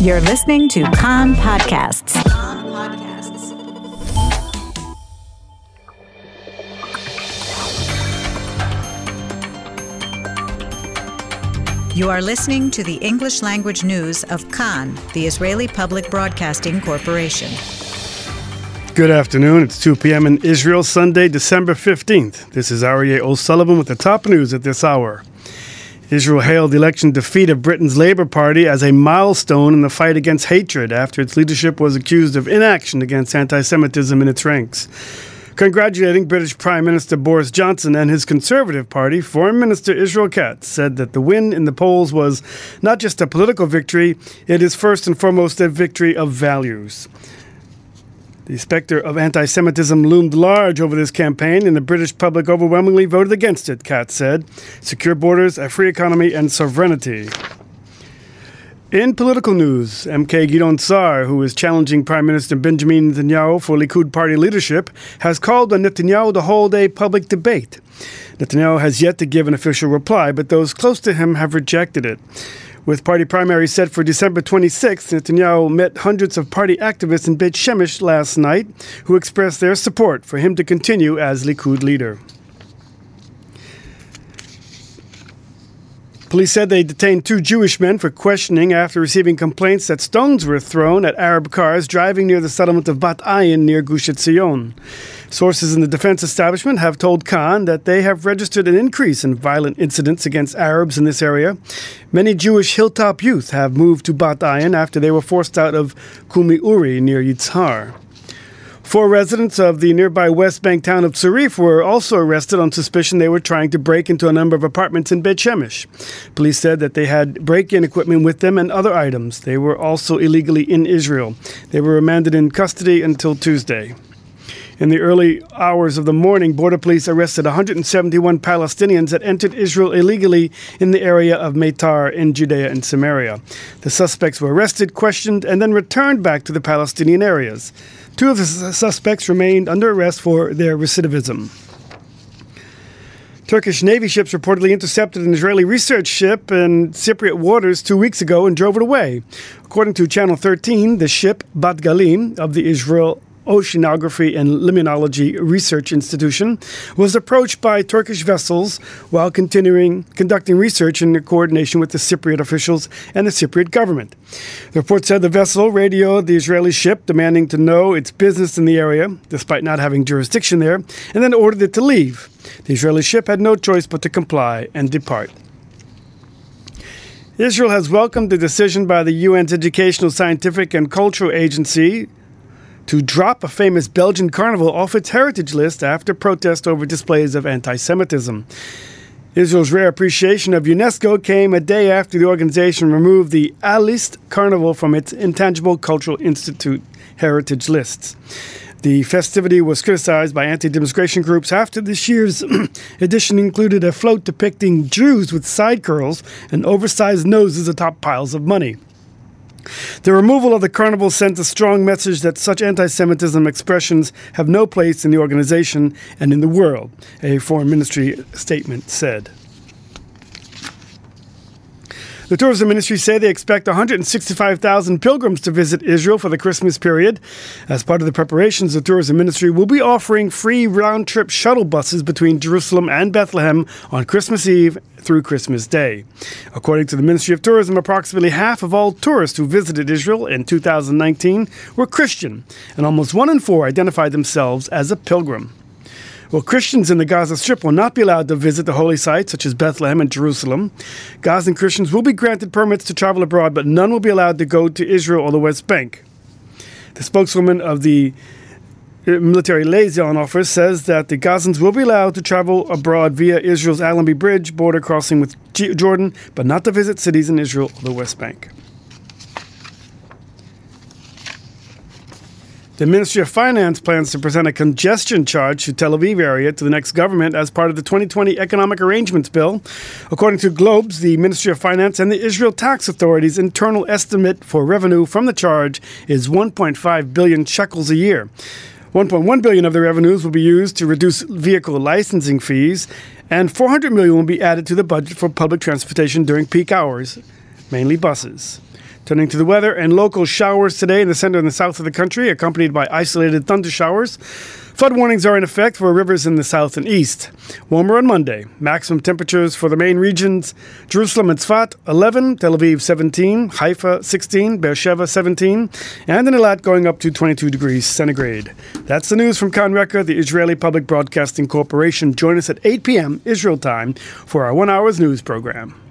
You're listening to Kan Podcasts. You are listening to the English language news of Kan, the Israeli Public Broadcasting Corporation. Good afternoon. It's 2 p.m. in Israel, Sunday, December 15th. This is Aryeh O'Sullivan with the top news at this hour. Israel hailed the election defeat of Britain's Labour Party as a milestone in the fight against hatred after its leadership was accused of inaction against anti Semitism in its ranks. Congratulating British Prime Minister Boris Johnson and his Conservative Party, Foreign Minister Israel Katz said that the win in the polls was not just a political victory, it is first and foremost a victory of values. The specter of anti Semitism loomed large over this campaign, and the British public overwhelmingly voted against it, Katz said. Secure borders, a free economy, and sovereignty. In political news, MK Gideon Sa'ar, who is challenging Prime Minister Benjamin Netanyahu for Likud party leadership, has called on Netanyahu to hold a public debate. Netanyahu has yet to give an official reply, but those close to him have rejected it. With party primaries set for December 26th, Netanyahu met hundreds of party activists in Beit Shemesh last night who expressed their support for him to continue as Likud leader. Police said they detained two Jewish men for questioning after receiving complaints that stones were thrown at Arab cars driving near the settlement of Bat Ayin near Gush Etzion. Sources in the defense establishment have told Kan that they have registered an increase in violent incidents against Arabs in this area. Many Jewish hilltop youth have moved to Bat Ayin after they were forced out of Kumi Uri near Yitzhar. Four residents of the nearby West Bank town of Tzarif were also arrested on suspicion they were trying to break into a number of apartments in Beit Shemesh. Police said that they had break-in equipment with them and other items. They were also illegally in Israel. They were remanded in custody until Tuesday. In the early hours of the morning, border police arrested 171 Palestinians that entered Israel illegally in the area of Meitar in Judea and Samaria. The suspects were arrested, questioned, and then returned back to the Palestinian areas. Two of the suspects remained under arrest for their recidivism. Turkish Navy ships reportedly intercepted an Israeli research ship in Cypriot waters two weeks ago and drove it away. According to Channel 13, the ship Bat Galim of the Israel Oceanography and Limnology Research Institution, was approached by Turkish vessels while continuing conducting research in coordination with the Cypriot officials and the Cypriot government. The report said the vessel radioed the Israeli ship demanding to know its business in the area, despite not having jurisdiction there, and then ordered it to leave. The Israeli ship had no choice but to comply and depart. Israel has welcomed the decision by the UN's Educational, Scientific, and Cultural Agency to drop a famous Belgian carnival off its heritage list after protest over displays of anti Semitism. Israel's rare appreciation of UNESCO came a day after the organization removed the Aalst carnival from its Intangible Cultural Institute heritage lists. The festivity was criticized by anti demonstration groups after this year's edition included a float depicting Jews with side curls and oversized noses atop piles of money. The removal of the carnival sent a strong message that such anti Semitism expressions have no place in the organization and in the world, a foreign ministry statement said. The tourism ministry say they expect 165,000 pilgrims to visit Israel for the Christmas period. As part of the preparations, the tourism ministry will be offering free round trip shuttle buses between Jerusalem and Bethlehem on Christmas Eve through Christmas Day. According to the Ministry of Tourism, approximately half of all tourists who visited Israel in 2019 were Christian, and almost one in four identified themselves as a pilgrim. Well, Christians in the Gaza Strip will not be allowed to visit the holy sites such as Bethlehem and Jerusalem. Gazan Christians will be granted permits to travel abroad, but none will be allowed to go to Israel or the West Bank. The spokeswoman of the uh, military liaison office says that the Gazans will be allowed to travel abroad via Israel's Allenby Bridge border crossing with Jordan, but not to visit cities in Israel or the West Bank. The Ministry of Finance plans to present a congestion charge to Tel Aviv area to the next government as part of the 2020 Economic Arrangements Bill. According to Globes, the Ministry of Finance and the Israel Tax Authority's internal estimate for revenue from the charge is 1.5 billion shekels a year. 1.1 billion of the revenues will be used to reduce vehicle licensing fees, and 400 million will be added to the budget for public transportation during peak hours, mainly buses. Turning to the weather and local showers today in the center and the south of the country, accompanied by isolated thunder showers. Flood warnings are in effect for rivers in the south and east. Warmer on Monday. Maximum temperatures for the main regions Jerusalem and Tzfat 11, Tel Aviv 17, Haifa 16, Beersheba 17, and in Eilat going up to 22 degrees centigrade. That's the news from Kan Reka, the Israeli Public Broadcasting Corporation. Join us at 8 p.m. Israel time for our one hour's news program.